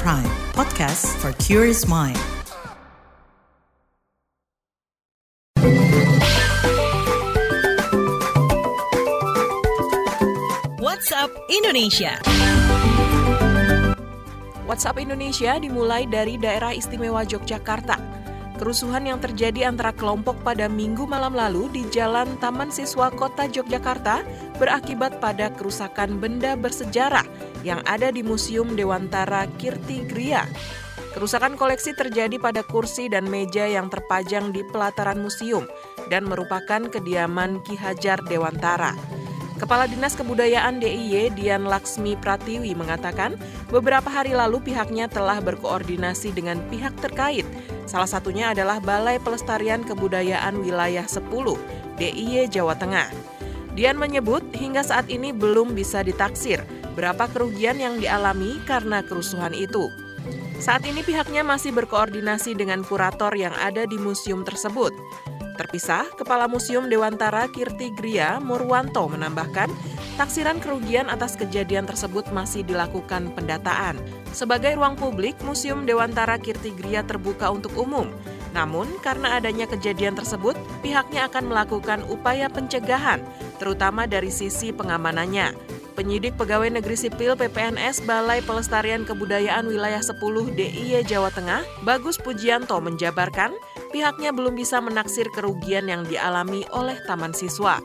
Prime, podcast for curious mind. WhatsApp Indonesia. WhatsApp Indonesia dimulai dari daerah istimewa Yogyakarta. Kerusuhan yang terjadi antara kelompok pada minggu malam lalu di Jalan Taman Siswa Kota Yogyakarta berakibat pada kerusakan benda bersejarah yang ada di Museum Dewantara Kirti Gria. Kerusakan koleksi terjadi pada kursi dan meja yang terpajang di pelataran museum dan merupakan kediaman Ki Hajar Dewantara. Kepala Dinas Kebudayaan DIY Dian Laksmi Pratiwi mengatakan beberapa hari lalu pihaknya telah berkoordinasi dengan pihak terkait. Salah satunya adalah Balai Pelestarian Kebudayaan Wilayah 10 DIY Jawa Tengah. Dian menyebut hingga saat ini belum bisa ditaksir berapa kerugian yang dialami karena kerusuhan itu. Saat ini pihaknya masih berkoordinasi dengan kurator yang ada di museum tersebut. Terpisah, Kepala Museum Dewantara Kirti Gria Murwanto menambahkan, taksiran kerugian atas kejadian tersebut masih dilakukan pendataan. Sebagai ruang publik, Museum Dewantara Kirti Gria terbuka untuk umum. Namun, karena adanya kejadian tersebut, pihaknya akan melakukan upaya pencegahan, terutama dari sisi pengamanannya. Penyidik Pegawai Negeri Sipil PPNS Balai Pelestarian Kebudayaan Wilayah 10 DIY Jawa Tengah, Bagus Pujianto menjabarkan, pihaknya belum bisa menaksir kerugian yang dialami oleh taman siswa.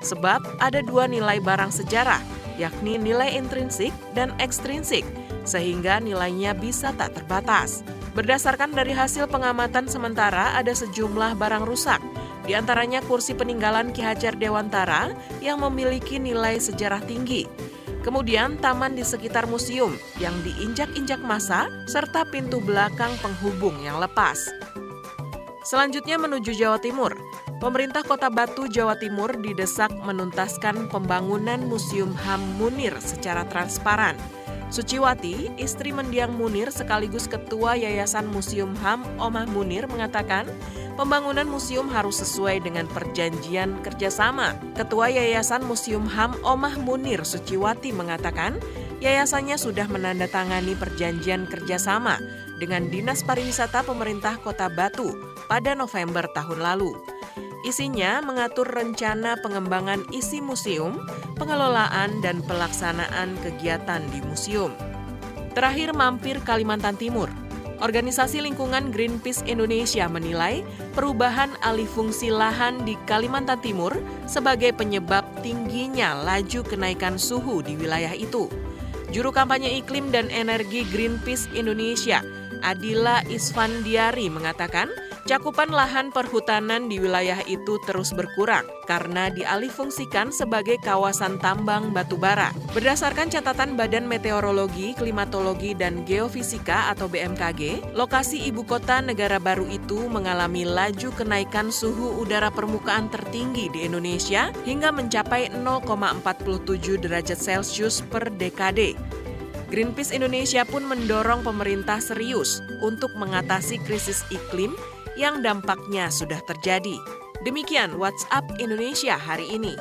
Sebab ada dua nilai barang sejarah, yakni nilai intrinsik dan ekstrinsik, sehingga nilainya bisa tak terbatas. Berdasarkan dari hasil pengamatan sementara, ada sejumlah barang rusak, di antaranya kursi peninggalan Ki Hajar Dewantara yang memiliki nilai sejarah tinggi. Kemudian taman di sekitar museum yang diinjak-injak masa serta pintu belakang penghubung yang lepas. Selanjutnya menuju Jawa Timur. Pemerintah Kota Batu, Jawa Timur didesak menuntaskan pembangunan Museum HAM Munir secara transparan. Suciwati, istri mendiang Munir sekaligus ketua Yayasan Museum HAM Omah Munir mengatakan, pembangunan museum harus sesuai dengan perjanjian kerjasama. Ketua Yayasan Museum HAM Omah Munir Suciwati mengatakan, yayasannya sudah menandatangani perjanjian kerjasama dengan Dinas Pariwisata Pemerintah Kota Batu pada November tahun lalu. Isinya mengatur rencana pengembangan isi museum, pengelolaan dan pelaksanaan kegiatan di museum. Terakhir mampir Kalimantan Timur. Organisasi lingkungan Greenpeace Indonesia menilai perubahan alih fungsi lahan di Kalimantan Timur sebagai penyebab tingginya laju kenaikan suhu di wilayah itu. Juru kampanye iklim dan energi Greenpeace Indonesia, Adila Isfandiari mengatakan, Cakupan lahan perhutanan di wilayah itu terus berkurang karena dialihfungsikan sebagai kawasan tambang batubara. Berdasarkan catatan Badan Meteorologi, Klimatologi, dan Geofisika atau BMKG, lokasi ibu kota negara baru itu mengalami laju kenaikan suhu udara permukaan tertinggi di Indonesia hingga mencapai 0,47 derajat Celcius per dekade. Greenpeace Indonesia pun mendorong pemerintah serius untuk mengatasi krisis iklim yang dampaknya sudah terjadi. Demikian WhatsApp Indonesia hari ini.